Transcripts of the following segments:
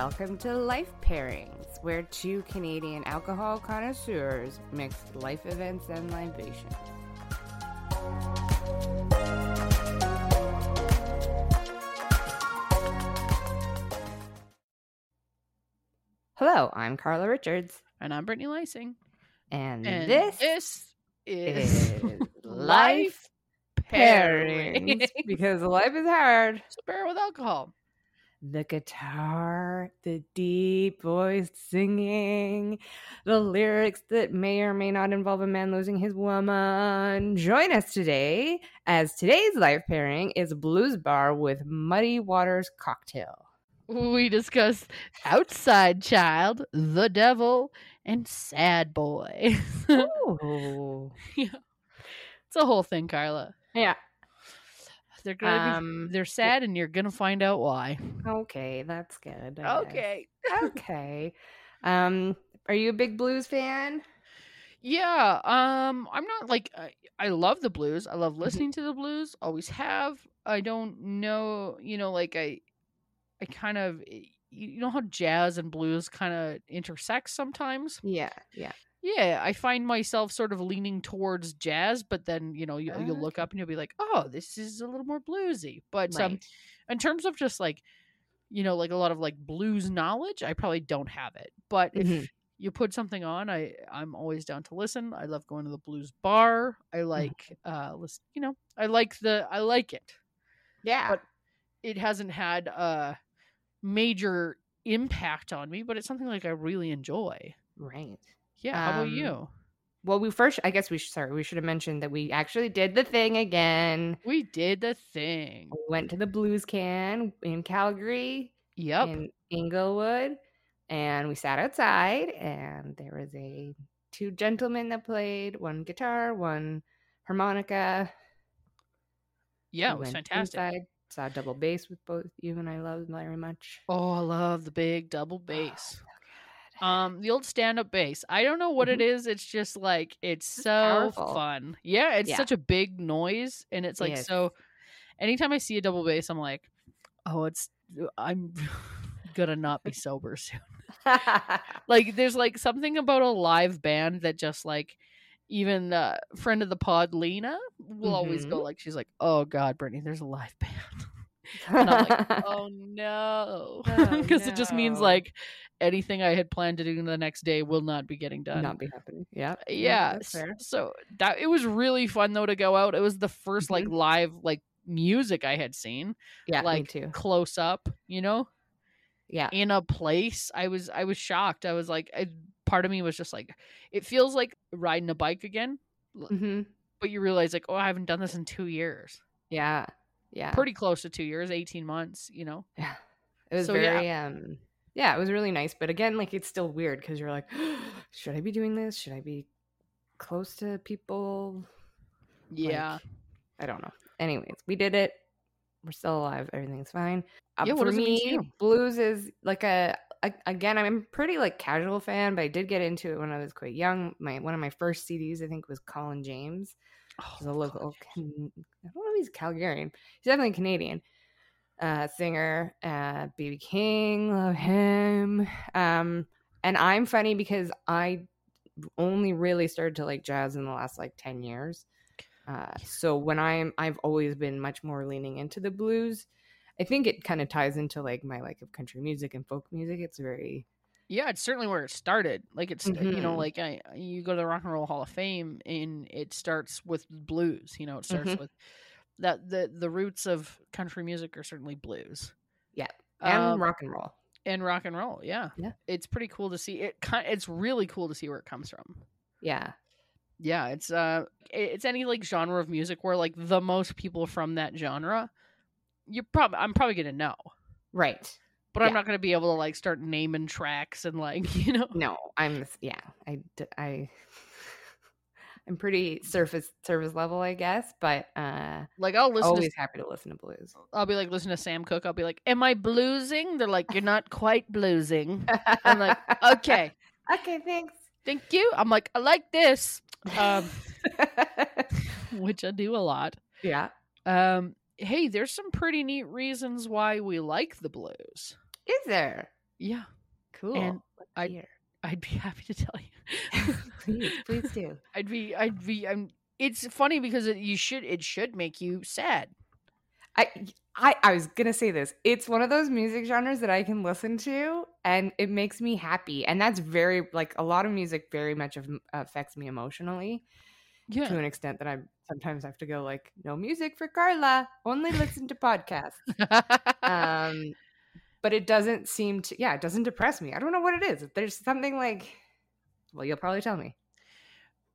welcome to Life Pairings, where two Canadian alcohol connoisseurs mix life events and libations. Hello, I'm Carla Richards, And I'm Brittany Lysing. and, And this, this is is Life Pairing. Pairings because life is hard. So bear with alcohol. The guitar, the deep voiced singing, the lyrics that may or may not involve a man losing his woman. Join us today as today's life pairing is Blues Bar with Muddy Waters Cocktail. We discuss Outside Child, The Devil, and Sad Boy. Ooh. it's a whole thing, Carla. Yeah. They're gonna Um, be, they're sad, and you're gonna find out why. okay, that's good. I. Okay. Okay. Um, are you a big blues fan? Yeah. Um. I'm not like I, I love the blues. I Mm-hmm. love listening to the blues. Always have. I don't know. You know, like I, I kind of. You know how jazz and blues kind of intersect sometimes. Yeah, yeah. Yeah, I find myself sort of leaning towards jazz, but then you know you, you'll look up and you'll be like, oh, this is a little more bluesy. But um, in terms of just like, you know, like a lot of like blues knowledge, I probably don't have it. But if Mhm. you put something on, I I'm always down to listen. I love going to the blues bar. I like uh listen, you know, I like the I like it. Yeah. But it hasn't had a major impact on me, but it's something like I really enjoy. right. Yeah, how about Um, you? Well, we first, I guess we should, sorry, we should have mentioned that we actually did the thing again. We did the thing. We went to the Blues Can in Calgary, Yep. in Inglewood, and we sat outside, and there was a two gentlemen that played one guitar, one harmonica. yeah, We it was fantastic. Inside, saw double bass with both you and I loved very much. Oh, I love the big double bass. Um, the old stand-up bass. I don't know what it is. It's just like it's Just so powerful. fun. Yeah, it's Yeah. such a big noise, and it's like Yes. so. Anytime I see a double bass, I'm like, oh, it's I'm gonna not be sober soon. like, there's like something about a live band that just like. Even uh, friend of the pod, Lena, will always Mm-hmm. go like, she's like, "Oh God, Brittany, there's a live band." And I'm like, oh no. Oh, Because it just means like anything I had planned to do the next day will not be getting done. not be happening. Yeah. yeah. that's. So that it was really fun though to go out. It was the 1st like live like music I had seen Yeah, like close up, you know, Yeah. in a place. I was I was shocked. I was like I, part of me was just like it feels like riding a bike again, hmm but you realize like oh I haven't done this in 2 years. Yeah. Yeah. Pretty close to 2 years, 18 months, you know. Yeah. It was So, yeah. very um yeah, it was really nice, but again, like it's still weird cuz you're like, should I be doing this? Should I be close to people? Yeah. Like, I don't know. Anyways, we did it. We're still alive. Everything's fine. Um, Yeah, for does it mean to me, blues is like a, a again. I'm a pretty like casual fan, but I did get into it when I was quite young. My one of my first CDs, I think, was Colin James. He's a Oh, local. Can, I don't know if he's Calgarian. He's definitely Canadian. Uh, singer, uh, BB King, love him. Um, and I'm funny because I only really started to like jazz in the last like ten years. Uh, so when I'm, I've always been much more leaning into the blues. I think it kind of ties into like my like of country music and folk music. It's very Yeah, it's certainly where it started. Like it's you know Mhm. like I you go to the Rock and Roll Hall of Fame and it starts with blues. You know, it starts Mhm. with that the the roots of country music are certainly blues. Yeah, and Um, rock and roll. and rock and roll. Yeah, Yeah. It's pretty cool to see it. It's really cool to see where it comes from. Yeah, Yeah, it's uh, it's any like genre of music where like the most people from that genre, you're probably I'm probably gonna know, right. But I'm not gonna be able to like start naming tracks and like you know. No, I'm yeah. I I I'm pretty surface surface level, I guess, but uh Like I'll listen to always happy to listen to blues. I'll be like listening to Sam Cooke. I'll be like, "Am I bluesing?" They're like, "You're not quite bluesing." I'm like, "Okay, okay, thanks. thank you." I'm like, "I like this," um, which I do a lot. yeah. Um, hey, there's some pretty neat reasons why we like the blues. Is there? Yeah, Cool. And I- hear. I'd be happy to tell you. please, please do. I'd be, I'd be, I'm. It's funny because it, you should, it should make you sad. I, I I was gonna say this. It's one of those music genres that I can listen to, and it makes me happy. And that's very like a lot of music very much affects me emotionally yeah. to an extent that I sometimes I have to go like, no music for Carla, only listen to podcasts. um, but it doesn't seem to. Yeah, it doesn't depress me. I don't know what it is. There's something like. Well, you'll probably tell me.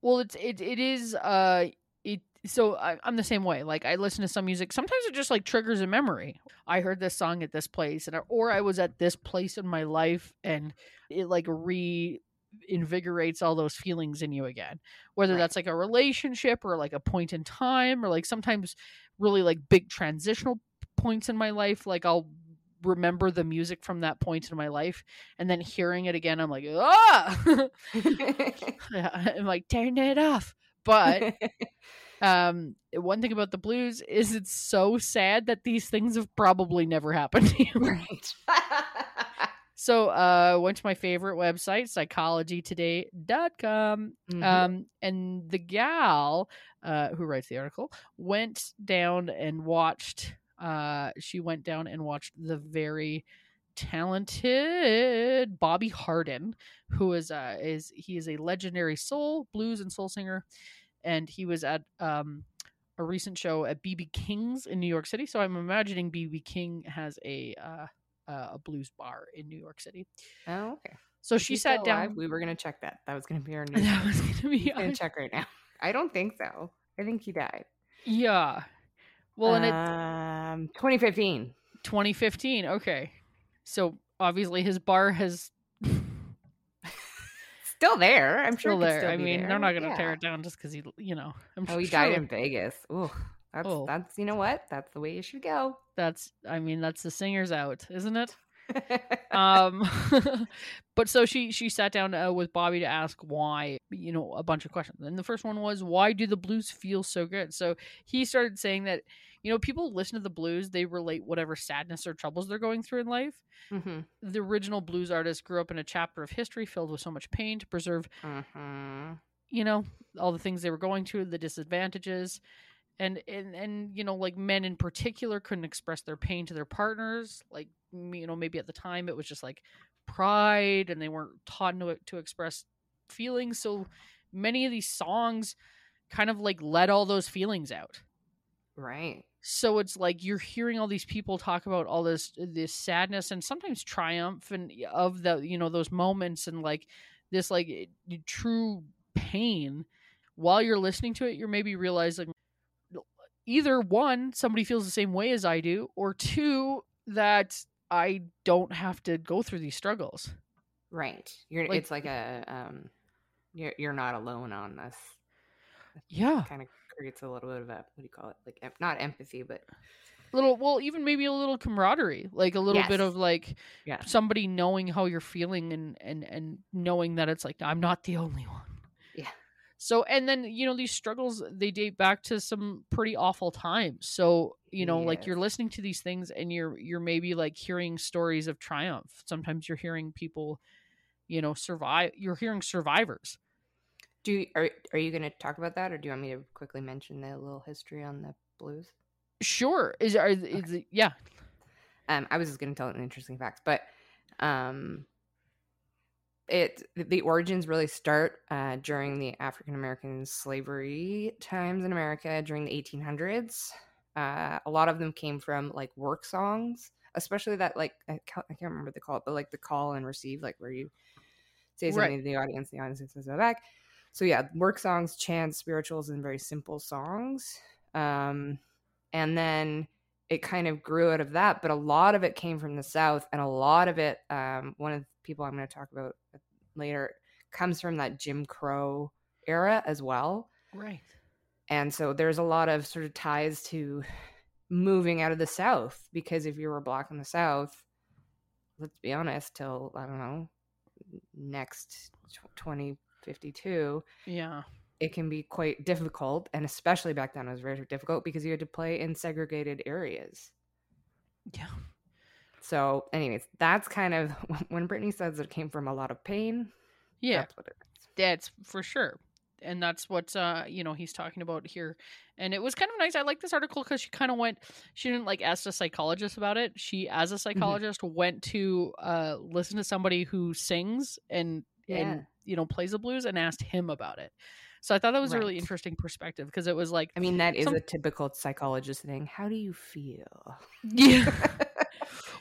well, it's, it, it is, uh, it. So I, I'm the same way. Like I listen to some music. Sometimes it just like triggers a memory. I heard this song at this place, and I, or I was at this place in my life, and it like re invigorates all those feelings in you again whether Right. that's like a relationship or like a point in time or like sometimes really like big transitional points in my life like i'll remember the music from that point in my life and then hearing it again i'm like ah i'm like turn it off but um one thing about the blues is it's so sad that these things have probably never happened to you right. So uh went to my favorite website psychologytoday.com Mhm. um and the gal uh who writes the article went down and watched uh she went down and watched the very talented bobby hardin who is uh is he is a legendary soul blues and soul singer and he was at um a recent show at bb king's in new york city so i'm imagining bb king has a uh uh, a blues bar in new york city oh, okay. so she sat down alive, we were gonna check that. That was gonna be our news. that was gonna be I'm gonna check right now. I don't think so. I think he died. Yeah. Well, and it um, 2015. 2015. Okay. So obviously his bar has Still there. I'm sure. still it there. Still I mean, there. they're not going to Yeah. tear it down just because he, you know, I'm Oh, he died in Vegas. Ooh, that's Oh. that's you know what? That's the way you should go. that's, I mean, that's the singer's out, isn't it? um but so she she sat down uh, with bobby to ask why you know a bunch of questions and the first one was why do the blues feel so good so he started saying that you know people listen to the blues they relate whatever sadness or troubles they're going through in life hmm the original blues artist grew up in a chapter of history filled with so much pain to preserve hmm you know all the things they were going through the disadvantages and and and you know like men in particular couldn't express their pain to their partners like you know maybe at the time it was just like pride and they weren't taught to, to express feelings so many of these songs kind of like let all those feelings out Right. so it's like you're hearing all these people talk about all this this sadness and sometimes triumph and of the you know those moments and like this like true pain while you're listening to it you're maybe realizing either one somebody feels the same way as i do or two that i don't have to go through these struggles Right. You're. Like- it's like a. Um, you're you're not alone on this. yeah Kind of creates a little bit of a what do you call it? Like em- not empathy, but little well even maybe a little camaraderie like a little bit of like yeah. somebody knowing how you're feeling and and and knowing that it's like I'm not the only one. So and then you know these struggles they date back to some pretty awful times. So you know like you're listening to these things and you're you're maybe like hearing stories of triumph. Sometimes you're hearing people you know survive you're hearing survivors. Do you, are are you going to talk about that, or do you want me to quickly mention the little history on the blues? Sure. Is are is it, yeah. Um, I was just going to tell an interesting fact, but um, it the origins really start uh, during the African American slavery times in America during the 1800s. Uh, a lot of them came from like work songs, especially that like I can't, I can't remember what they call it, but like the call and receive, like where you say Right. something to the audience, the audience says it back. So yeah, work songs, chants, spirituals, and very simple songs. Um, and then it kind of grew out of that, but a lot of it came from the South, and a lot of it, um, one of the people I'm going to talk about later, comes from that Jim Crow era as well. Right. And so there's a lot of sort of ties to moving out of the South because if you were black in the South, let's be honest, till I don't know, next 2052, Yeah. It can be quite difficult. And especially back then, it was very difficult because you had to play in segregated areas. Yeah. So, anyways, that's kind of when Brittany says it came from a lot of pain. Yeah, That's what it is. that's for sure. And that's what uh, you know he's talking about here. And it was kind of nice. I like this article because she kind of went. She didn't like ask a psychologist about it. She, as a psychologist, went to uh, listen to somebody who sings and Yeah. and you know plays the blues and asked him about it. So I thought that was a really interesting perspective because it was like, I mean, that is Some- a typical psychologist thing. How do you feel? yeah.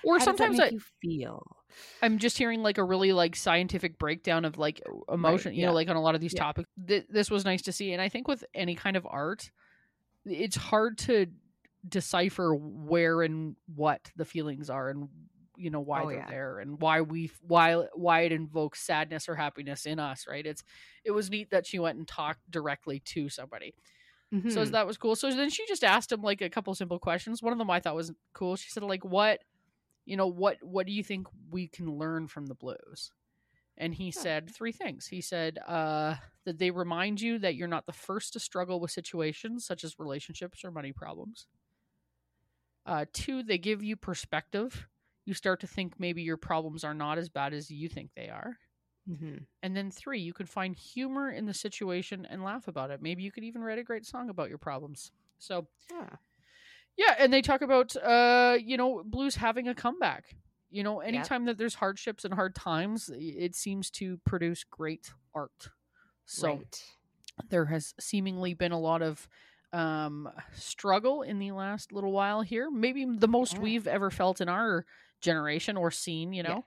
Or How sometimes I, you feel. I'm just hearing like a really like scientific breakdown of like emotion, you yeah. know, like on a lot of these Yeah. topics. Th- this was nice to see, and I think with any kind of art, it's hard to decipher where and what the feelings are, and you know why Oh, they're yeah. there, and why we why why it invokes sadness or happiness in us. Right? It's it was neat that she went and talked directly to somebody. So Mhm. that was cool. So then she just asked him like a couple simple questions. One of them I thought was cool. She said like what you know what what do you think we can learn from the blues? And he Huh. said three things. He said uh that they remind you that you're not the first to struggle with situations such as relationships or money problems. Uh two, they give you perspective. You start to think maybe your problems are not as bad as you think they are. Mhm. And then three, you can find humor in the situation and laugh about it. Maybe you could even write a great song about your problems. So Yeah. yeah, and they talk about uh, you know, blues having a comeback. You know, anytime that there's hardships and hard times, it seems to produce great art. So right. there has seemingly been a lot of um struggle in the last little while here. Maybe the most Yeah. we've ever felt in our generation or seen, you know.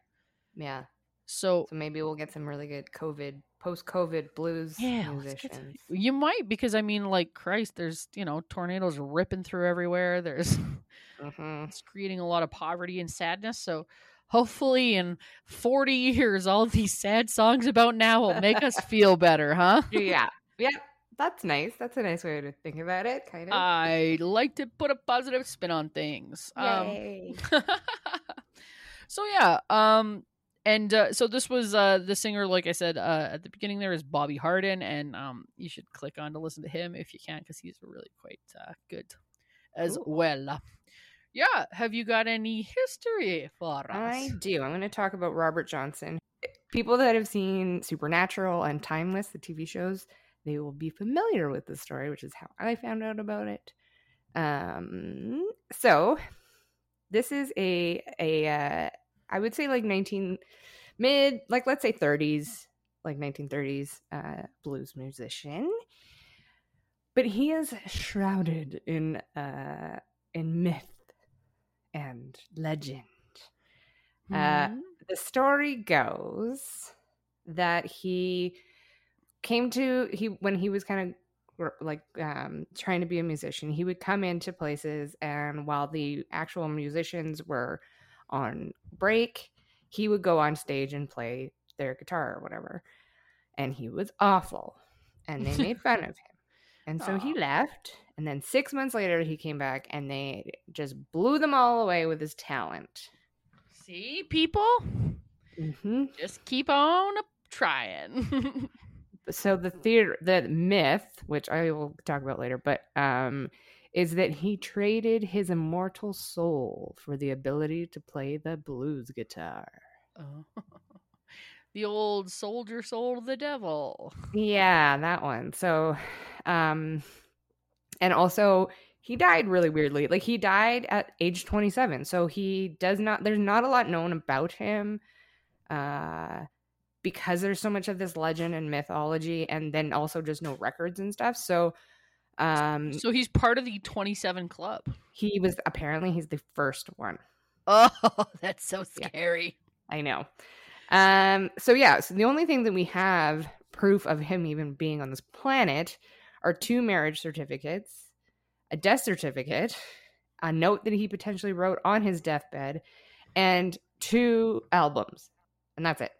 Yeah. So So maybe we'll get some really good COVID, post COVID blues Yeah, to- musicians. You might because I mean, like Christ, there's you know tornadoes ripping through everywhere. There's hmm it's creating a lot of poverty and sadness. So hopefully, in 40 years, all these sad songs about now will make us feel better, huh? Yeah. Yeah. That's nice. That's a nice way to think about it, kind of. I like to put a positive spin on things. Um, Yay. so yeah, um, and uh, so this was uh, the singer, like I said uh, at the beginning, there is Bobby Hardin, and um, you should click on to listen to him if you can, because he's really quite uh, good as Cool. well. Yeah, have you got any history for us? I do. I'm going to talk about Robert Johnson. People that have seen Supernatural and Timeless, the TV shows, they will be familiar with the story, which is how I found out about it. Um, so this is a a uh, I would say like 19 mid like let's say 30s, like 1930s uh, blues musician. But he is shrouded in uh in myth and legend. Uh, Hmm? the story goes that he came to he when he was kind of like um trying to be a musician he would come into places and while the actual musicians were on break he would go on stage and play their guitar or whatever. And he was awful and they made fun of him. And so he left and then 6 months later he came back and they just blew them all away with his talent. See, people, hmm just keep on trying. so the theater the myth which i will talk about later but um is that he traded his immortal soul for the ability to play the blues guitar Oh. the old soldier sold the devil. yeah that one so um and also he died really weirdly like he died at age 27 so he does not there's not a lot known about him uh because there's so much of this legend and mythology and then also just no records and stuff so um So he's part of the 27 club. he was apparently he's the first one Oh, that's so Yeah. scary. i know um so yeah so the only thing that we have proof of him even being on this planet are two marriage certificates a death certificate a note that he potentially wrote on his deathbed and two albums and that's it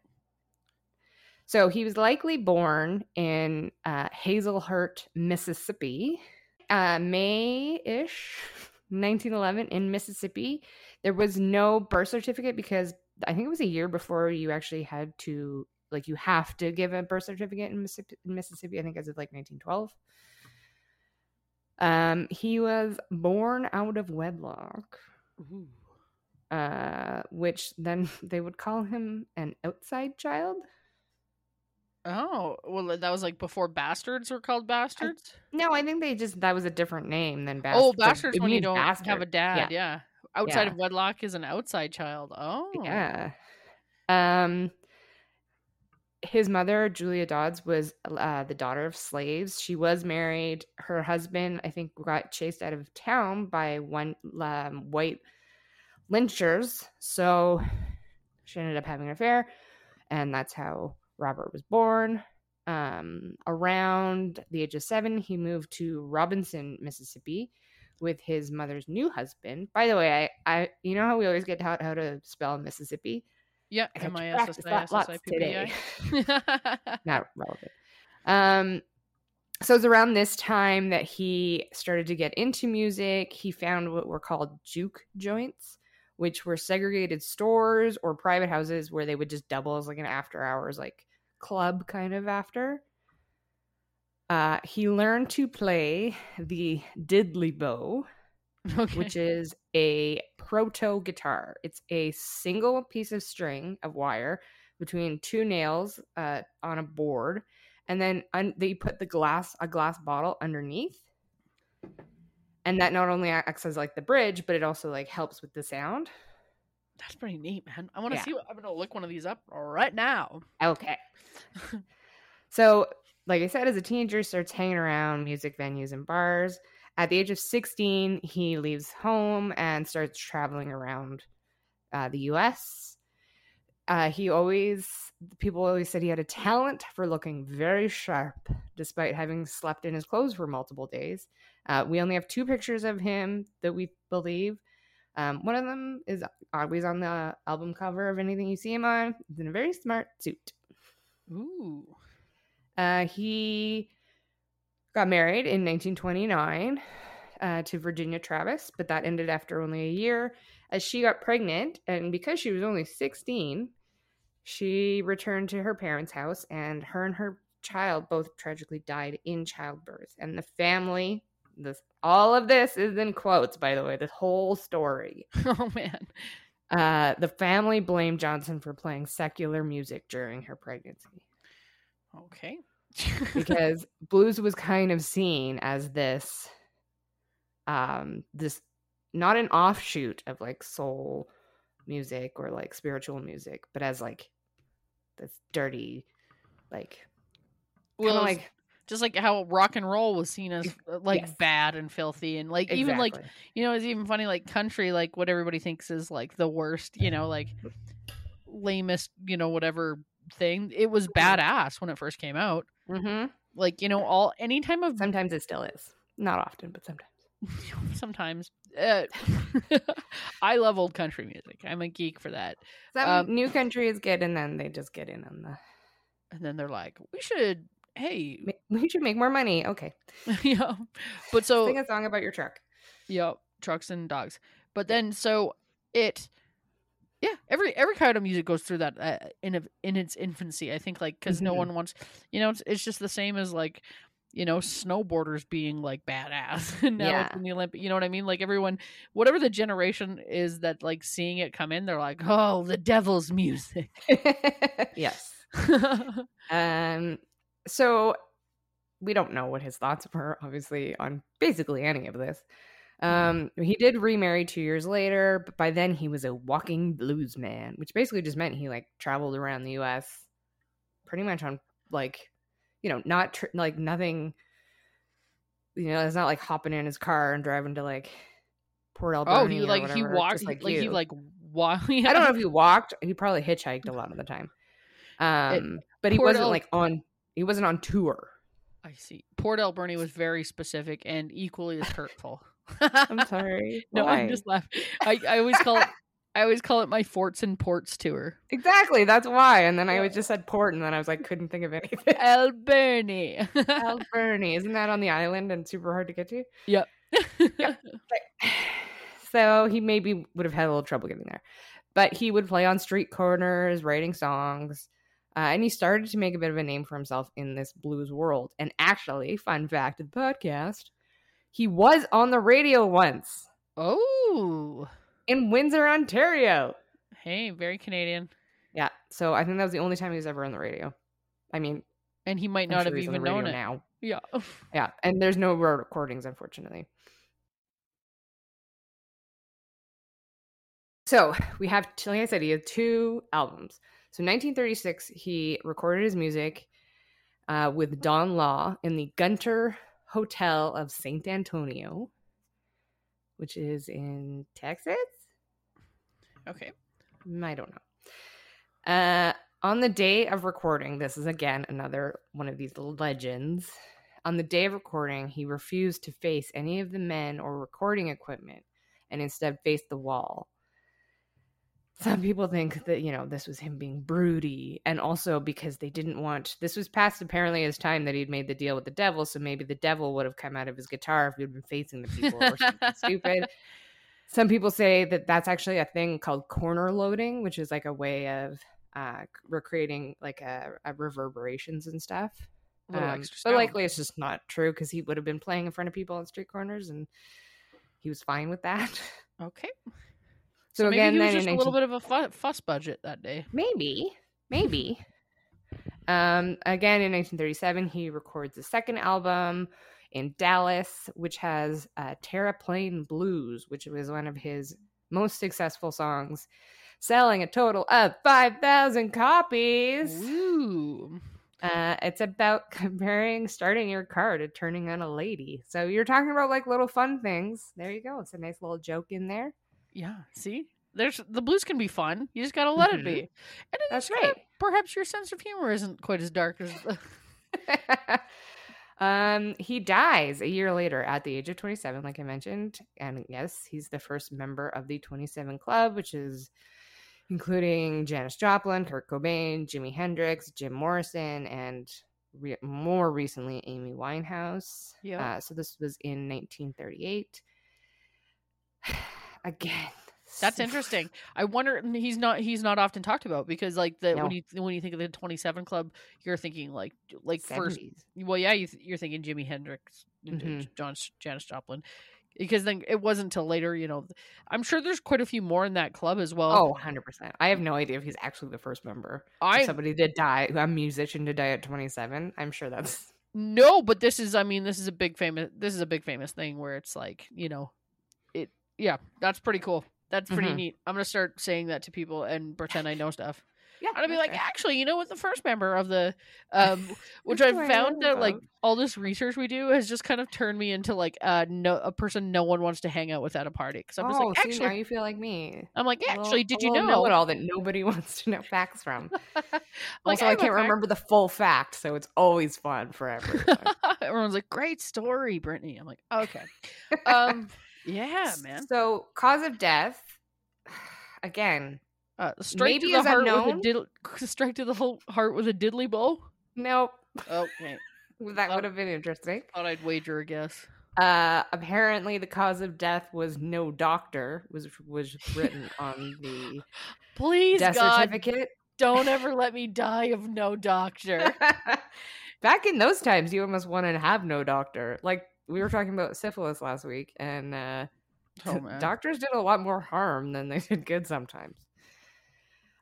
so he was likely born in uh, Hazlehurst mississippi uh, may-ish 1911 in mississippi there was no birth certificate because I think it was a year before you actually had to like you have to give a birth certificate in Mississippi, Mississippi I think as of like 1912. Um he was born out of wedlock. uh, which then they would call him an outside child. Oh, well, that was like before bastards were called bastards. No, I think they just that was a different name than bastards. oh, bastards when you don't have a dad. Yeah. Outside Yeah. of wedlock is an outside child. Oh, Yeah. Um his mother, Julia Dodds, was uh, the daughter of slaves. She was married. Her husband, I think, got chased out of town by one um, white lynchers. So she ended up having an affair, and that's how Robert was born. Um, around the age of seven, he moved to Robinson, Mississippi, with his mother's new husband. By the way, I, I you know how we always get taught how to spell Mississippi? yeah. I M I S practice that lots S I P P I. Not relevant. Um, so it's around this time that he started to get into music. He found what were called juke joints, which were segregated stores or private houses where they would just double as like an after hours like club kind of after. Uh, he learned to play the diddley bow, Okay. which is a proto guitar. It's a single piece of string of wire between two nails uh, on a board, and then un- they put the glass a glass bottle underneath, and that not only acts as like the bridge, but it also like helps with the sound. That's pretty neat, man. I want to Yeah. see. What, I'm gonna look one of these up right now. Okay. so, like I said, as a teenager, starts hanging around music venues and bars. At the age of 16, he leaves home and starts traveling around uh, the US. Uh, he always, people always said he had a talent for looking very sharp, despite having slept in his clothes for multiple days. Uh, we only have two pictures of him that we believe. Um, one of them is always on the album cover of anything you see him on. He's in a very smart suit. Ooh. Uh, he got married in 1929 uh, to Virginia Travis, but that ended after only a year as she got pregnant. And because she was only 16, she returned to her parents' house, and her and her child both tragically died in childbirth. And the family, this all of this is in quotes, by the way, this whole story. Oh man. Uh, the family blamed Johnson for playing secular music during her pregnancy Okay. because blues was kind of seen as this um this not an offshoot of like soul music or like spiritual music but as like this dirty like well, like just like how rock and roll was seen as uh, like Yes. bad and filthy, and like even like you know, it's even funny like country, like what everybody thinks is like the worst, you know, like lamest, you know, whatever thing. It was badass when it first came out. Mhm. Like you know, all any time of sometimes it still is not often but sometimes sometimes. Uh, I love old country music. I'm a geek for that. some Um, new country is good and then they just get in on the And then they're like, we should, hey, we should make more money okay yeah. But so sing a song about your truck Yep, trucks and dogs. But then so it yeah, every every kind of music goes through that uh, in a, in its infancy. I think like cuz no Mhm. one wants, you know, it's, it's just the same as like you know, snowboarders being like badass. and now it's in the Olympic, you know what I mean? Like everyone whatever the generation is that like seeing it come in, they're like, "Oh, the devil's music." yes Um, so we don't know what his thoughts were, obviously, on basically any of this. Um, he did remarry two years later, but by then he was a walking blues man, which basically just meant he like traveled around the U.S. pretty much on like, you know, not tr- like nothing. You know, it's not like hopping in his car and driving to like Port Alberni. oh, he like he walked like, like, he like wa- I don't know if he walked. He probably hitchhiked a lot of the time. Um, but he Port wasn't like on. He wasn't on tour. I see. Port Alberni was very specific and equally as hurtful. I'm sorry. No, Why? I'm just laughing. I, I always call it I always call it my forts and ports tour. exactly. That's why. And then I Yeah. was just said port, and then I was like, couldn't think of anything. Alberni. Alberni, isn't that on the island and super hard to get to? yep. So he maybe would have had a little trouble getting there, but he would play on street corners, writing songs, uh, and he started to make a bit of a name for himself in this blues world. And actually, fun fact of the podcast, he was on the radio once. oh. in Windsor, Ontario. Hey, very Canadian. Yeah. So I think that was the only time he was ever on the radio. I mean, And he might not sure have he's on the even known it. now. Yeah. Yeah, and there's no recordings, unfortunately. So we have, like I said, he had two albums. So 1936, he recorded his music uh, with Don Law in the Gunter Hotel of St. Antonio, which is in Texas. Okay. Mm, I don't know. Uh, on the day of recording, this is again another one of these legends. On the day of recording, he refused to face any of the men or recording equipment and instead faced the wall. Some people think that, you know, this was him being broody, and also because they didn't want this was past apparently his time that he'd made the deal with the devil, so maybe the devil would have come out of his guitar if he'd been facing the people or something stupid. Some people say that that's actually a thing called corner loading, which is like a way of uh, recreating like a, a reverberations and stuff. Um, but likely it's just not true because he would have been playing in front of people on street corners and he was fine with that. Okay. So, So, maybe again, he was then just in a little 19 bit of a fu- fuss budget that day. maybe, maybe. um, again, in 1937, he records the second album in Dallas, which has uh, Terraplane Blues, which was one of his most successful songs, selling a total of 5,000 copies. Ooh. Uh, it's about comparing starting your car to turning on a lady. So you're talking about like little fun things. There you go. It's a nice little joke in there. Yeah. See, there's the blues can be fun. You just gotta let it Mhm. be. And then That's gotta- right. Perhaps your sense of humor isn't quite as dark as. um, he dies a year later at the age of 27, like I mentioned. And yes, he's the first member of the 27 Club, which is including Janis Joplin, Kurt Cobain, Jimi Hendrix, Jim Morrison, and re- more recently, Amy Winehouse. Yeah. Uh, so this was in 1938. Again, That's interesting. I wonder he's not he's not often talked about because like the No. when you when you think of the 27 club you're thinking like like first well yeah you th- you're thinking Jimi Hendrix Mhm. John Janis Joplin because then it wasn't until later you know I'm sure there's quite a few more in that club as well. Oh, 100%. I have no idea if he's actually the first member. If somebody did die, a musician to die at 27. I'm sure that's no, but this is I mean this is a big famous this is a big famous thing where it's like you know yeah that's pretty cool. That's pretty Mhm. neat. I'm gonna start saying that to people and pretend I know stuff. yeah. I'm gonna be like, okay. actually, you know what? The first member of the, um, which I I found that like all this research we do has just kind of turned me into like uh no a person no one wants to hang out with at a party because I'm just oh, like see, now actually you feel like me. I'm like A little- actually did you know? it all that nobody wants to know facts from? Like, also, I I'm can't fact- remember the full fact, so it's always fun for everyone. Everyone's like, great story, Brittany. I'm like, okay, um, yeah, man. So, cause of death, again, Uh, straight maybe to the is heart unknown. with a diddle, straight to the whole heart with a diddley bow. nope. Okay, That would have been interesting. thought I'd wager a guess. Uh, apparently, the cause of death was no doctor, was was written on the Please, death God, certificate. don't ever let me die of no doctor. Back in those times, you almost wanted to have no doctor. Like we were talking about syphilis last week, and uh, Oh doctors did a lot more harm than they did good sometimes.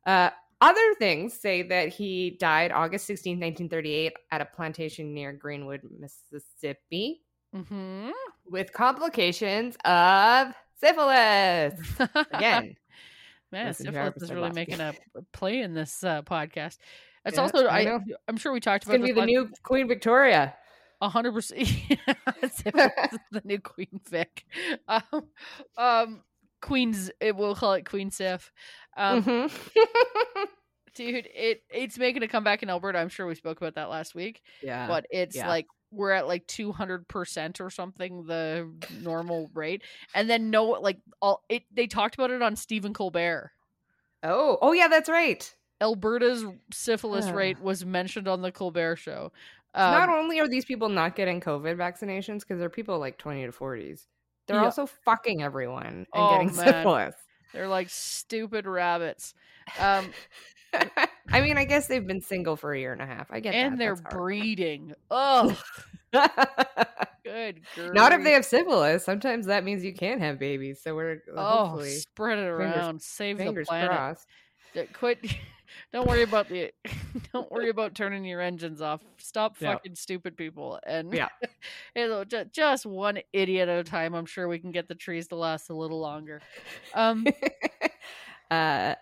Uh, other things say that he died August 16, 1938, at a plantation near Greenwood, Mississippi, mm-hmm. with complications of syphilis. Again, man, listen to our syphilis is really making a play in this uh, podcast. It's Yeah, also I. I'm sure we talked it's about going to be the new Queen Victoria. A hundred percent. The new Queen Vic. Um, um, Queen's. It we'll call it Queen Sif. Um, Mhm. dude, it it's making a comeback in Alberta. I'm sure we spoke about that last week, yeah. but it's yeah. like we're at like 200 percent or something the normal rate, and then no, like all it. They talked about it on Stephen Colbert. Oh, oh yeah, that's right. Alberta's syphilis Ugh. rate was mentioned on the Colbert show. Um, not only are these people not getting COVID vaccinations because they're people like 20 to 40s, they're Yeah. also fucking everyone and Oh, getting man. syphilis. they're like stupid rabbits. Um, I mean, I guess they've been single for a year and a half. I get that. and they're That's breeding. Oh, Good. Not if they have syphilis. Sometimes that means you can't have babies. So we're uh, Oh, hopefully spread it fingers- around. Save the fingers planet. crossed. Quit. Don't worry about the. Don't worry about turning your engines off. Stop Yeah. fucking stupid people. And Yeah. it'll ju- just one idiot at a time. I'm sure we can get the trees to last a little longer. Um. uh,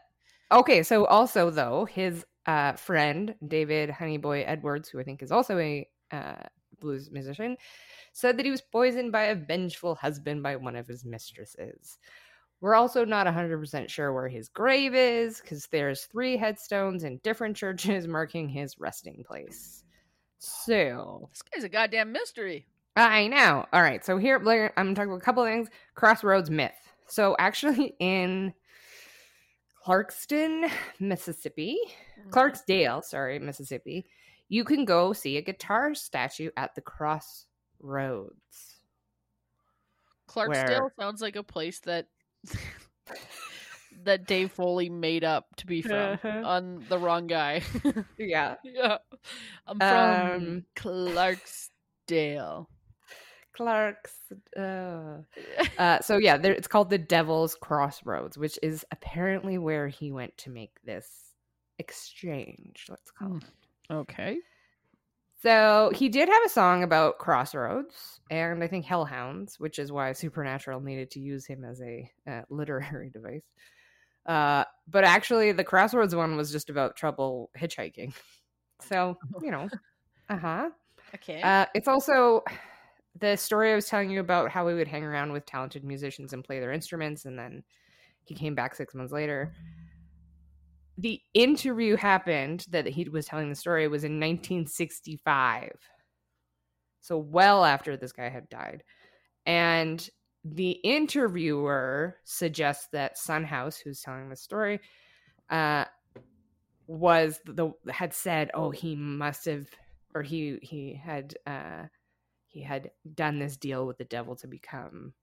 okay, so also though his uh, friend David Honeyboy Edwards, who I think is also a uh, blues musician, said that he was poisoned by a vengeful husband by one of his mistresses. We're also not 100% sure where his grave is because there's three headstones in different churches marking his resting place. So, This guy's a goddamn mystery. I know. All right. So here I'm going to talk about a couple of things. Crossroads myth. So actually in Clarkston, Mississippi, mm-hmm. Clarksdale, sorry, Mississippi, you can go see a guitar statue at the Crossroads. Clarksdale where- sounds like a place that that Dave Foley made up to be from Uh-huh. on the wrong guy. Yeah. yeah. I'm from Um, Clarksdale. Clark's. Uh. Uh, so yeah, there, it's called the Devil's Crossroads, which is apparently where he went to make this exchange. Let's call Hmm. it. okay. So he did have a song about crossroads and I think hellhounds, which is why Supernatural needed to use him as a uh, literary device. Uh, but actually, the crossroads one was just about trouble hitchhiking. So you know, uh-huh. Okay. uh It's also the story I was telling you about how we would hang around with talented musicians and play their instruments, and then he came back six months later. The interview happened that he was telling the story was in 1965. So well after this guy had died. And the interviewer suggests that Son House, who's telling the story, uh, was the had said, "Oh, he must have, or he he had uh, he had done this deal with the devil to become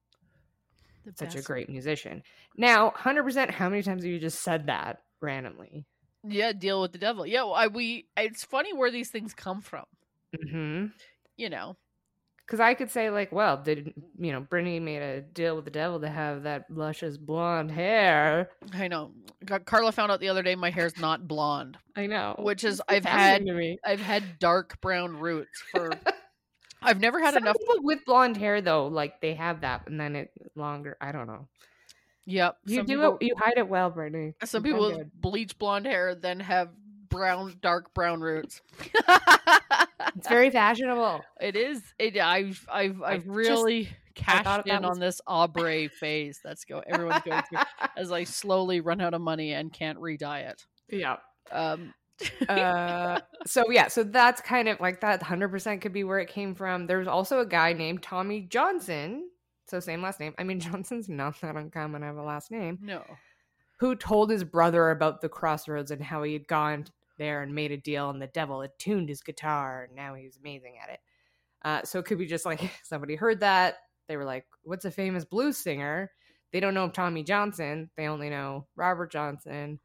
The such a great musician." Now, hundred percent, how many times have you just said that randomly? Yeah, deal with the devil. Yeah, well, I, we. It's funny where these things come from. Mm-hmm. You know. Because I could say like, well, did you know Brittany made a deal with the devil to have that luscious blonde hair? I know. Car- Carla found out the other day my hair's not blonde, I know, which is I've had. I've had dark brown roots for. I've never had Some enough. people with blonde hair though, like they have that, and then it longer. I don't know. Yep. You some do people, it. You hide it well, Brittany. Some people with bleach blonde hair then have brown, dark brown roots. It's very fashionable. It is. It. I've. I've. I've really thought cashed in was- on this ombre phase. That's go. Everyone's going through as I slowly run out of money and can't re-dye it. yeah. Um. Uh, so yeah, so that's kind of like that. Hundred percent could be where it came from. There's also a guy named Tommy Johnson. So same last name. I mean, Johnson's not that uncommon of a last name. no. who told his brother about the crossroads and how he had gone there and made a deal and the devil had tuned his guitar and now he's amazing at it. Uh, so it could be just like somebody heard that. They were like, what's a famous blues singer? They don't know Tommy Johnson. They only know Robert Johnson.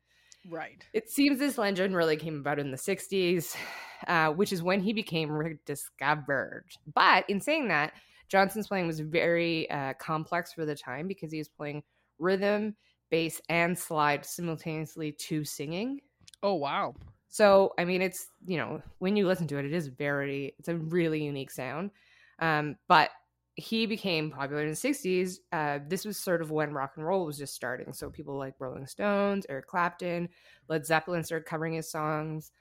Right. It seems this legend really came about in the 60s, uh, which is when he became rediscovered. But in saying that, Johnson's playing was very uh, complex for the time because he was playing rhythm, bass, and slide simultaneously to singing. Oh wow. So, I mean, it's, you know, when you listen to it, it is very, it's a really unique sound. Um, but he became popular in the 60s. Uh, this was sort of when rock and roll was just starting. So people like Rolling Stones, Eric Clapton, Led Zeppelin started covering his songs.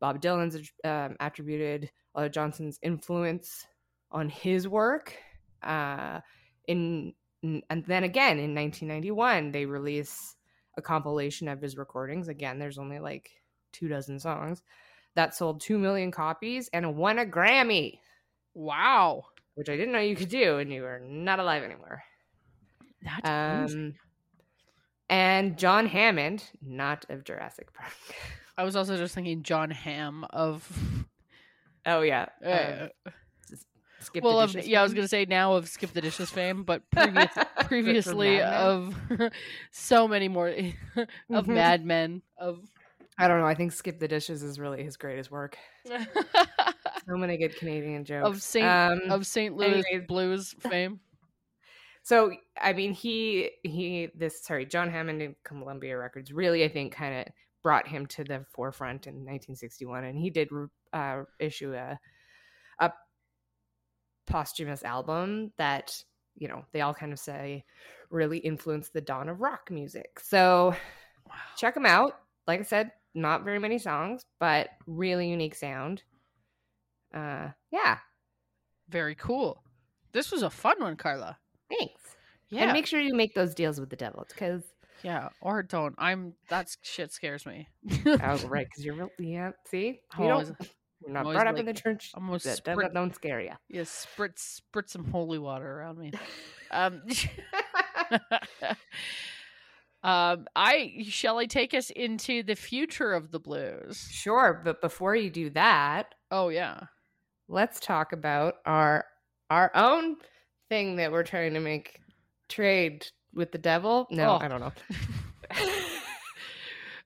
Bob Dylan's um, attributed a lot of Johnson's influence on his work. Uh, in and then again in 1991, they release a compilation of his recordings. Again, there's only like two dozen songs that sold two million copies and won a Grammy, Wow. which I didn't know you could do, and you are not alive anymore. That's crazy. Um, and John Hammond, not of Jurassic Park. I was also just thinking Jon Hamm of. oh yeah, Uh, uh, Skip well, the of, yeah, I was gonna say now of Skip the Dishes fame, but previous, previously of so many more of Mhm. Mad Men of. I don't know. I think Skip the Dishes is really his greatest work. so many good Canadian jokes of Saint Um, of St. Louis anyways. blues fame. So I mean, he he this sorry, John Hammond and Columbia Records really I think kind of brought him to the forefront in 1961, and he did uh, issue a posthumous album that you know they all kind of say really influenced the dawn of rock music. So Wow. check them out. Like I said, not very many songs, but really unique sound. Uh, yeah, Very cool. This was a fun one, Carla. thanks. Yeah. And make sure you make those deals with the devil because yeah. Or don't. I'm that's shit scares me. Oh, right, because you're real. Yeah, see, you always- don't. You're not brought up in the like- church. Almost sprit, devil don't scare you. yeah, spritz spritz some holy water around me. Um Um I shall I take us into the future of the blues? sure, but before you do that, Oh yeah. let's talk about our our own thing that we're trying to make trade with the devil. No, Oh. I don't know.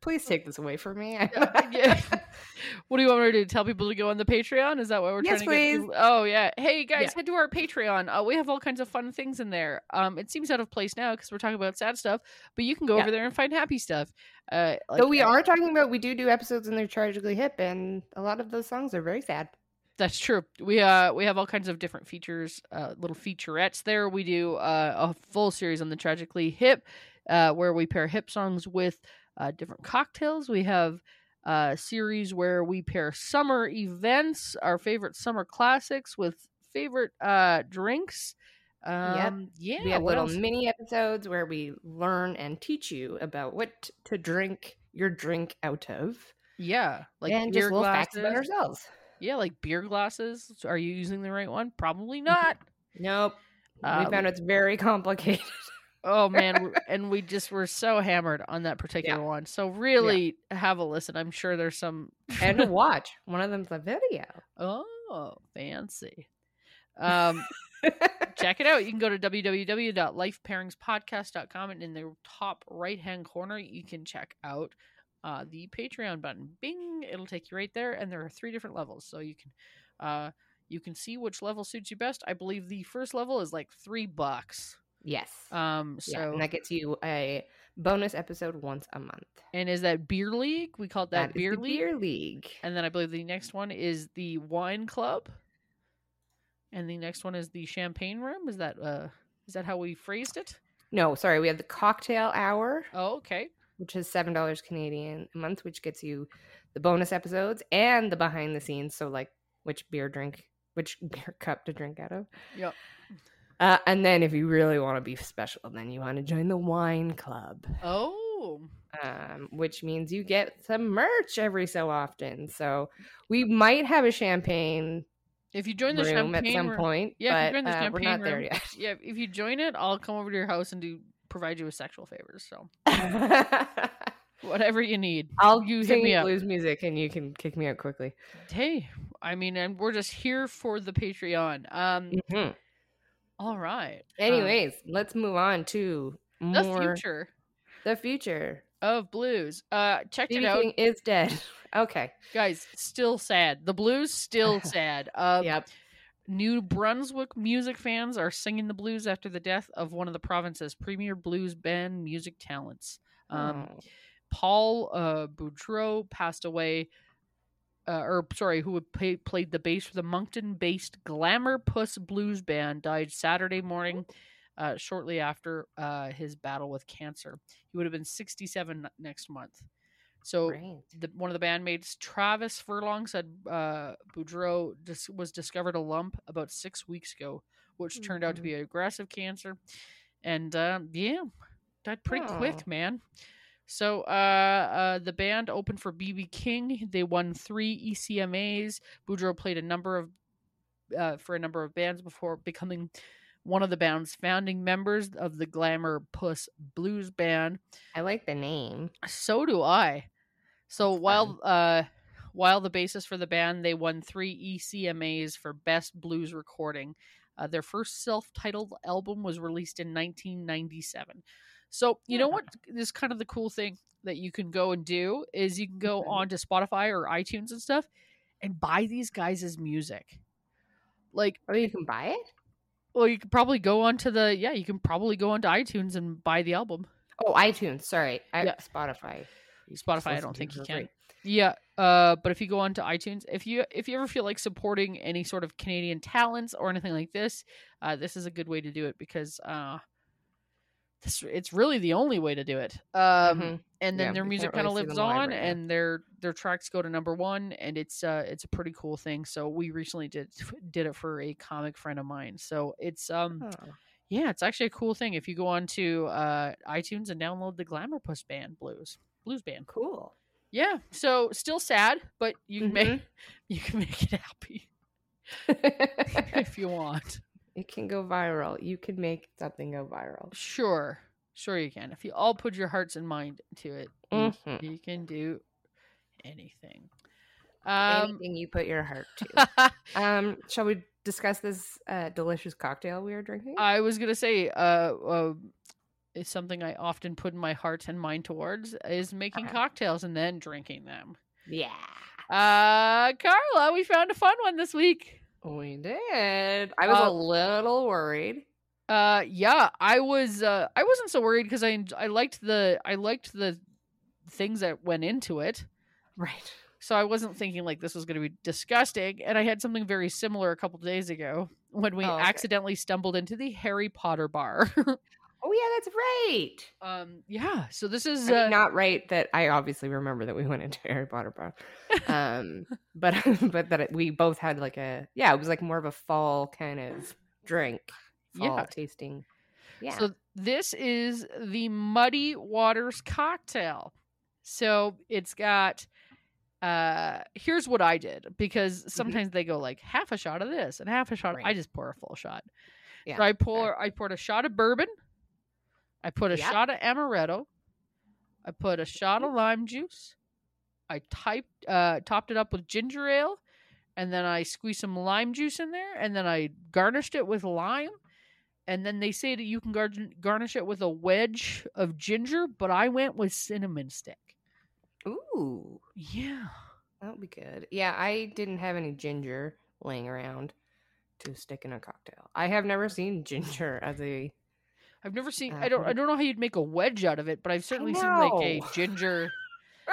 Please take this away from me. What do you want me to do? Tell people to go on the Patreon? Is that what we're Yes, trying to get? please. people- Oh yeah. Hey guys, Yeah. head to our Patreon. Uh, we have all kinds of fun things in there. Um, it seems out of place now because we're talking about sad stuff, but you can go Yeah. over there and find happy stuff. Uh, like, so we uh, are talking about we do do episodes and they're tragically hip, and a lot of those songs are very sad. That's true. We uh we have all kinds of different features, uh, little featurettes there. We do uh, a full series on the tragically hip, uh, where we pair hip songs with uh, different cocktails. We have a series where we pair summer events, our favorite summer classics, with favorite uh, drinks. Um, Yeah, we have little else? mini episodes where we learn and teach you about what to drink your drink out of, yeah, like and beer just little facts about glasses. ourselves. Yeah, like beer glasses. Are you using the right one? Probably not. Nope. Uh, we found it's very complicated. Oh man, and we just were so hammered on that particular one. So really have a listen. I'm sure there's some and watch. One of them's a video. Oh, fancy. Um check it out. You can go to www.lifepairingspodcast.com and in the top right-hand corner you can check out uh, the Patreon button. Bing, it'll take you right there and there are three different levels. So you can uh you can see which level suits you best. I believe the first level is like 3 bucks. Yes. Um so yeah, and that gets you a bonus episode once a month. And is that beer league? We call it that, is beer the league. Beer league. And then I believe the next one is the wine club. And the next one is the champagne room. Is that uh is that how we phrased it? No, sorry, we have the cocktail hour, Oh, okay. which is seven dollars Canadian a month, which gets you the bonus episodes and the behind the scenes. So like which beer drink, which beer cup to drink out of. Yep. Uh, and then if you really want to be special, then you want to join the wine club. Oh. um, which means you get some merch every so often. So we might have a champagne If you join the room champagne at some room, point, Yeah, if you join the uh, we're champagne not there yet. yeah, if you join it, I'll come over to your house and do provide you with sexual favors. So whatever you need. I'll You hit sing me up. blues music and you can kick me out quickly. Hey, I mean, and we're just here for the Patreon. Um, Mhm. All right. Um, Anyways, let's move on to the future the future. of blues. Uh, checked it out. King is dead. Okay. guys still sad the blues still sad uh yep. new brunswick music fans are singing the blues after the death of one of the province's premier blues band music talents um Oh. paul uh boudreau passed away uh, or sorry, who would play, played the bass for the Moncton-based Glamour Puss Blues Band, died Saturday morning, uh, shortly after uh, his battle with cancer. He would have been 67 next month. So the, one of the bandmates, Travis Furlong, said uh, Boudreaux dis- was discovered a lump about six weeks ago, which turned out to Mhm. be aggressive cancer. And uh, yeah, died pretty Aw. quick, man. So uh, uh, the band opened for BB King. They won three ECMAs. Boudreaux played a number of uh, for a number of bands before becoming one of the band's founding members of the Glamour Puss Blues Band. I like the name. So do I. So while uh while the basis for the band, they won three ECMAs for best blues recording. Uh, their first self-titled album was released in 1997. So you know Yeah. what is kind of the cool thing that you can go and do is you can go Mhm. on to Spotify or iTunes and stuff, and buy these guys' music. Like, Oh, you can buy it. well, you could probably go onto the yeah, you can probably go onto iTunes and buy the album. Oh, iTunes. Sorry, I, Yeah. Spotify. You Spotify, I don't think you can. free. Yeah, uh, but if you go onto iTunes, if you if you ever feel like supporting any sort of Canadian talents or anything like this, uh, this is a good way to do it because uh, this it's really the only way to do it. Um, Mhm. and then Yeah, their music kind of really lives on, right and their their tracks go to number one, and it's uh it's a pretty cool thing. So we recently did did it for a comic friend of mine. So it's um Oh. yeah, it's actually a cool thing if you go on to uh, iTunes and download the Glamour Puss Band Blues Blues Band. Cool. Yeah, so still sad, but you can make Mhm. you can make it happy if you want. It can go viral. You can make something go viral. Sure, sure you can. If you all put your hearts and mind to it, you, Mhm. you can do anything. Um, Anything you put your heart to. um, shall we discuss this uh, delicious cocktail we are drinking? I was gonna say, uh, uh, it's something I often put my heart and mind towards is making Uh-huh. cocktails and then drinking them. yeah, Uh, Carla, we found a fun one this week. We did. I was Uh, a little worried. Uh, yeah, I was. Uh, I wasn't so worried because I I liked the I liked the things that went into it. Right. So I wasn't thinking like this was going to be disgusting. And I had something very similar a couple days ago when we Oh, okay. accidentally stumbled into the Harry Potter bar. Oh yeah, that's right. um, yeah. So this is I mean, uh, not right that I obviously remember that we went into Harry Potter bar. Um, but but that it, we both had like a yeah, it was like more of a fall kind of drink, fall Yeah. tasting. Yeah. So this is the Muddy Waters cocktail. So it's got uh here's what I did because sometimes they go like half a shot of this and half a shot. I Mm-hmm. Just pour a full shot. Yeah, So I pour I poured a shot of bourbon. I put a Yep. shot of amaretto. I put a shot of lime juice. I typed uh topped it up with ginger ale and then I squeezed some lime juice in there and then I garnished it with lime. And then they say that you can gar- garnish it with a wedge of ginger, but I went with cinnamon stick. Ooh, Yeah. that would be good. Yeah, I didn't have any ginger laying around to stick in a cocktail. I have never seen ginger as a. I've never seen I don't I don't know how you'd make a wedge out of it, but I've certainly seen like a ginger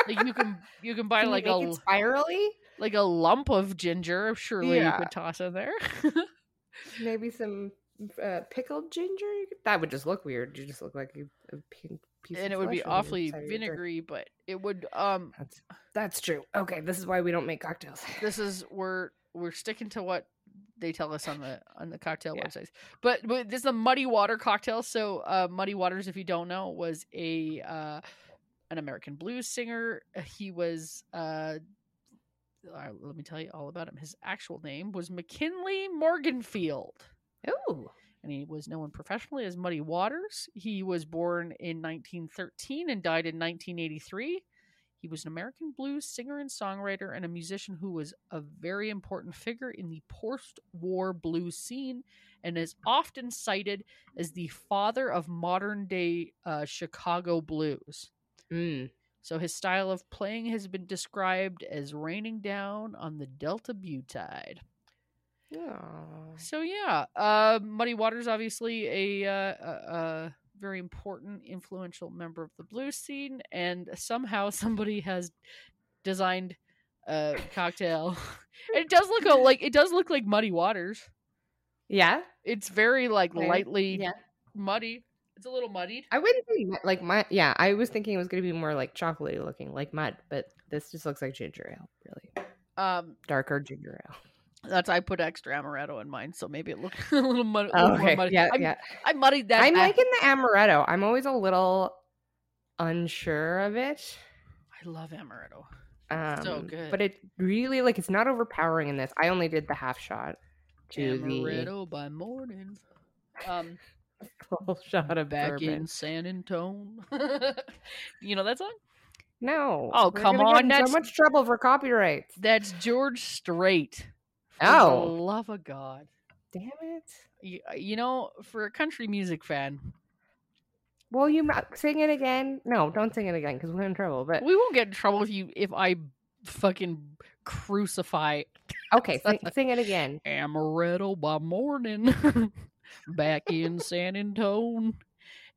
like you can you can buy Can like a spirally. like a lump of ginger surely you could toss in there. Maybe some uh, pickled ginger. That would just look weird. You just look like a, a pink piece. and it would be flesh on the awfully vinegary, but it would um That's that's true. Okay, this is why we don't make cocktails. this is we're we're sticking to what they tell us on the on the cocktail Yeah. websites. But, but this is a muddy water cocktail. So uh, Muddy Waters, if you don't know, was a uh, an American blues singer. He was uh, uh, let me tell you all about him. His actual name was McKinley Morganfield. Ooh, and he was known professionally as Muddy Waters. He was born in 1913 and died in 1983. He was an American blues singer and songwriter and a musician who was a very important figure in the post war blues scene and is often cited as the father of modern day uh, Chicago blues. mm. So his style of playing has been described as raining down on the Delta Butte. Aw. So yeah, uh, Muddy Waters obviously a, uh, a very important, influential member of the blues scene, and somehow somebody has designed a cocktail. it does look a, like it does look like Muddy Waters. Yeah, It's very like lightly yeah. muddy. It's a little muddied. I wouldn't say like my. Yeah, I was thinking it was going to be more like chocolatey looking, like mud, but this just looks like ginger ale. Really Um, darker ginger ale. That's I put extra amaretto in mine, so maybe it looked a little, mud- Oh, little more okay. muddy. Yeah, I'm, yeah. I muddied that. I'm back. liking the amaretto. I'm always a little unsure of it. I love amaretto. Um, So good. But it really like it's not overpowering in this. I only did the half shot to Amaretto by morning. Um. the full shot of back bourbon. in San Antone. you know that song? No. Oh, we're come on, that's- so much trouble for copyright. That's George Strait. For Oh. the love of God! Damn it. You, uh, you know, for a country music fan, Well, you sing it again. No, don't sing it again because we're in trouble. But we won't get in trouble if you if I fucking crucify Okay, sing, sing it again. Amaretto by morning, back in San Antone.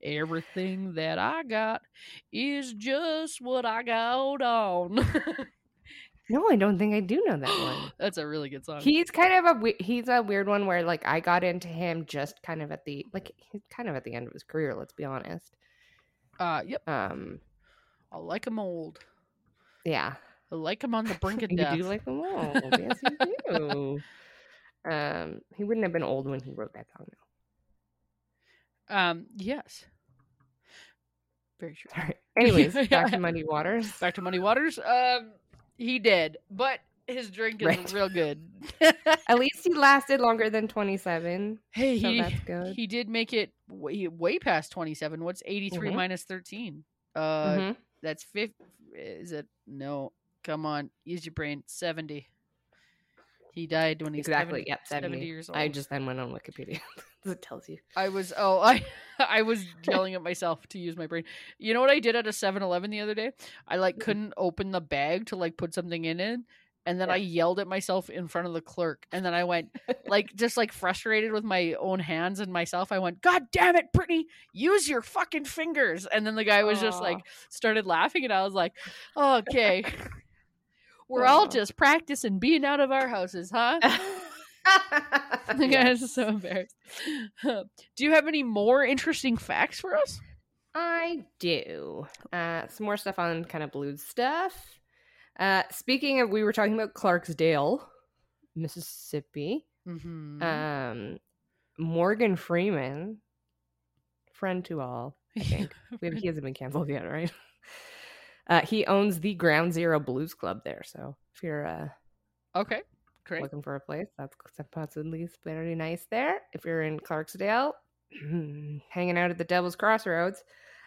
Everything that I got is just what I got on. No, I don't think I do know that one. That's a really good song. He's kind of a he's a weird one where like I got into him just kind of at the like he's kind of at the end of his career. Let's be honest. uh, yep, Um, I like him old. yeah, I like him on the brink of death. you do like them all. yes, you do. Um, he wouldn't have been old when he wrote that song. Though. Um, yes, very true. Sorry. Anyways, back to Muddy Waters. Back to Muddy Waters. Um, he did, but his drink is Right. real good. At least he lasted longer than twenty seven. hey, So he that's good. he did make it way, way past twenty seven. What's eighty Mhm. minus thirteen? Uh, Mhm. that's fifth. Is it no? Come on, use your brain. Seventy. He died when he's Exactly. 70, Yep. 70 70. years old. I just then went on Wikipedia. it tells you. I was oh I I was yelling at myself to use my brain. You know what I did at a 7-Eleven the other day? I like couldn't open the bag to like put something in it. And then I yelled at myself in front of the clerk. And then I went like just like frustrated with my own hands and myself. I went, God damn it, Brittany, use your fucking fingers. And then the guy was just like started laughing and I was like, okay. We're all just practicing being out of our houses, huh? The guy is so embarrassed. Do you have any more interesting facts for us? I do. Uh, some more stuff on kind of blues stuff. Uh, speaking of, we were talking about Clarksdale, Mississippi. Mm-hmm. Um, Morgan Freeman, friend to all. I think he hasn't been canceled yet, right? Uh, he owns the Ground Zero Blues Club there. So if you're uh, okay, great. looking for a place, that's possibly very nice there. If you're in Clarksdale, hanging out at the Devil's Crossroads,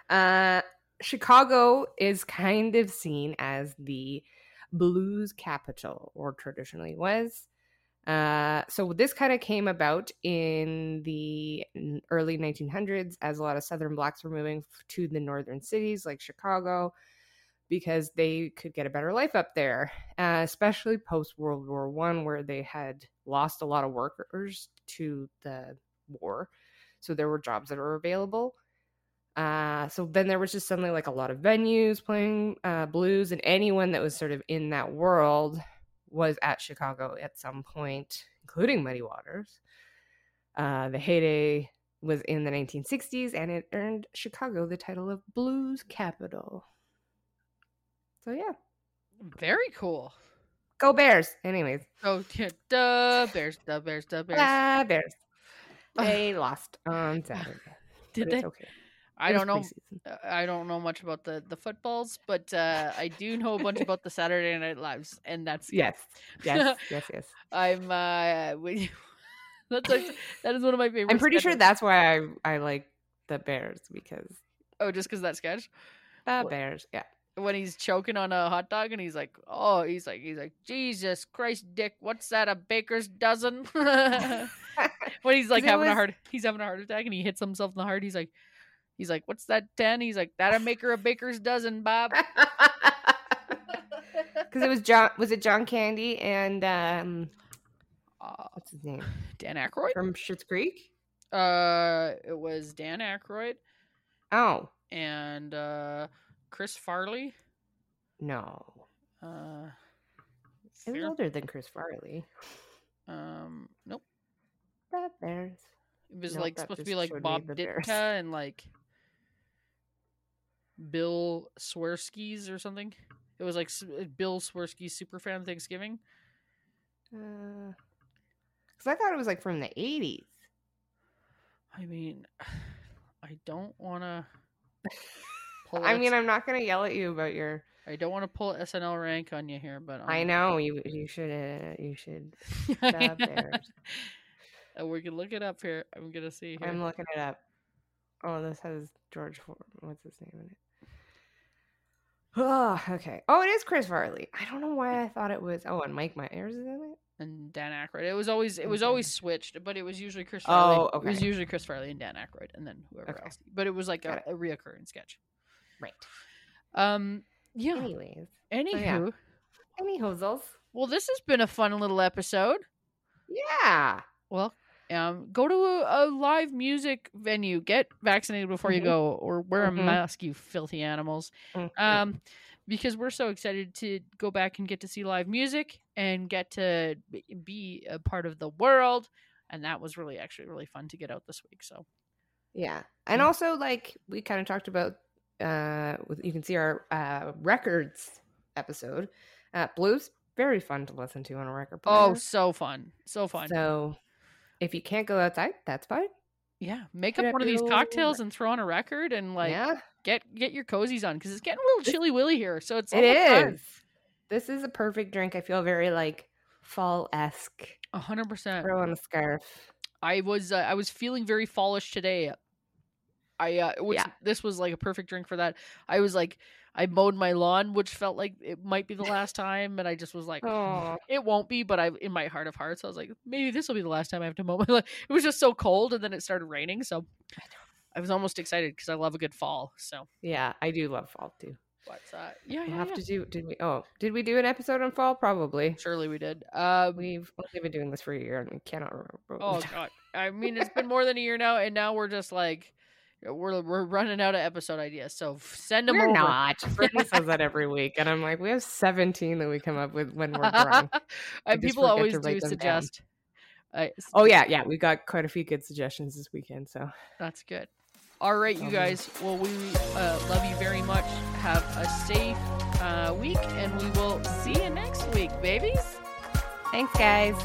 uh, Chicago is kind of seen as the blues capital, or traditionally was. Uh, so this kind of came about in the early 1900s as a lot of Southern blacks were moving to the northern cities like Chicago because they could get a better life up there, uh, especially post World War One, where they had lost a lot of workers to the war. So there were jobs that were available. Uh, so then there was just suddenly like a lot of venues playing uh, blues, and anyone that was sort of in that world was at Chicago at some point, including Muddy Waters. Uh, the heyday was in the 1960s, and it earned Chicago the title of Blues Capital. So yeah, Very cool. go Bears. Anyways, Oh, yeah, duh, bears, duh, bears, duh, bears. ah, Bears. They lost on Saturday. Did they? Okay. I don't know. preseason. uh, I don't know much about the the footballs, but uh, I do know a bunch about the Saturday Night Lives, and that's Yes, yes, yes, yes. I'm uh, we- that's like, that is one of my favorite. I'm pretty sure that's why I I like the Bears because Oh, just because that sketch the What- Bears. Yeah. When he's choking on a hot dog and he's like, oh, he's like, he's like, Jesus Christ, Dick, what's that? A baker's dozen? when he's like having a heart, he's having a heart attack and he hits himself in the heart. He's like, he's like, what's that ten? He's like, that'll make her a baker's dozen, Bob. Because it was John. Was it John Candy and um, Uh, what's his name Dan Aykroyd. from Schitt's Creek? Uh, it was Dan Aykroyd Oh and uh, Chris Farley. no, Uh, it was older than Chris Farley. um, nope. That Bears. It was Nope, like supposed to be like Bob the Bears. Ditka and like Bill Swerski's or something. It was like uh, Bill Swerski's Superfan Thanksgiving. Uh, Because I thought it was like from the '80s. I mean, I don't want to. I mean, I'm not gonna yell at you about your. I don't want to pull SNL rank on you here, but I know you. You should. Uh, you should. The Bears. Uh, we can look it up here. I'm gonna see here. I'm looking it up. Oh, this has George. For- What's his name in it? Oh, okay. Oh, it is Chris Farley. I don't know why I thought it was. Oh, and Mike Myers is in it. and Dan Aykroyd. It was always it was Okay. always switched, but it was usually Chris Farley. Oh, It was usually Chris Farley and Dan Aykroyd, and then whoever Okay. else. But it was like a, a reoccurring sketch. Right. Um. Yeah. Anyways, Anywho, yeah. any hozels? Well, this has been a fun little episode. Yeah. Well, um, go to a, a live music venue. Get vaccinated before you Mhm. go, or wear Mhm. a mask, you filthy animals. Mhm. Um, because we're so excited to go back and get to see live music and get to be a part of the world. And that was really actually really fun to get out this week. So Yeah. And also like we kind of talked about uh you can see our uh records episode. Uh blues very fun to listen to on a record player. oh, so fun, so fun. So if you can't go outside, that's fine. yeah, make up one of these cocktails and throw on a record and like yeah. get get your cozies on because it's getting a little chilly willy here. So it's It is. This is a perfect drink. I feel very like fall esque. a hundred percent. Throw on a scarf. I was uh, I was feeling very fallish today. I uh, which Yeah. this was like a perfect drink for that. I was like I mowed my lawn, which felt like it might be the last time, and I just was like, Oh, it won't be. But I, in my heart of hearts, I was like, maybe this will be the last time I have to mow my lawn. It was just so cold, and then it started raining, so I was almost excited because I love a good fall. So, yeah, I do love fall too. What's that? yeah, We'll yeah, have yeah. to do. Did we? Oh, did we do an episode on fall? Probably. surely we did. Um, We've only been doing this for a year, and we cannot remember. Oh god. I mean, it's been more than a year now, and now we're just like we're we're running out of episode ideas. So send them We're over. not. Brittany says that every week, and I'm like, we have 17 that we come up with when we're drunk. and people always do write them down. suggest. I, Oh yeah, yeah, we got quite a few good suggestions this weekend. So that's good. All right, you guys. Well, we uh, love you very much. Have a safe uh, week, and we will see you next week, babies. thanks, guys.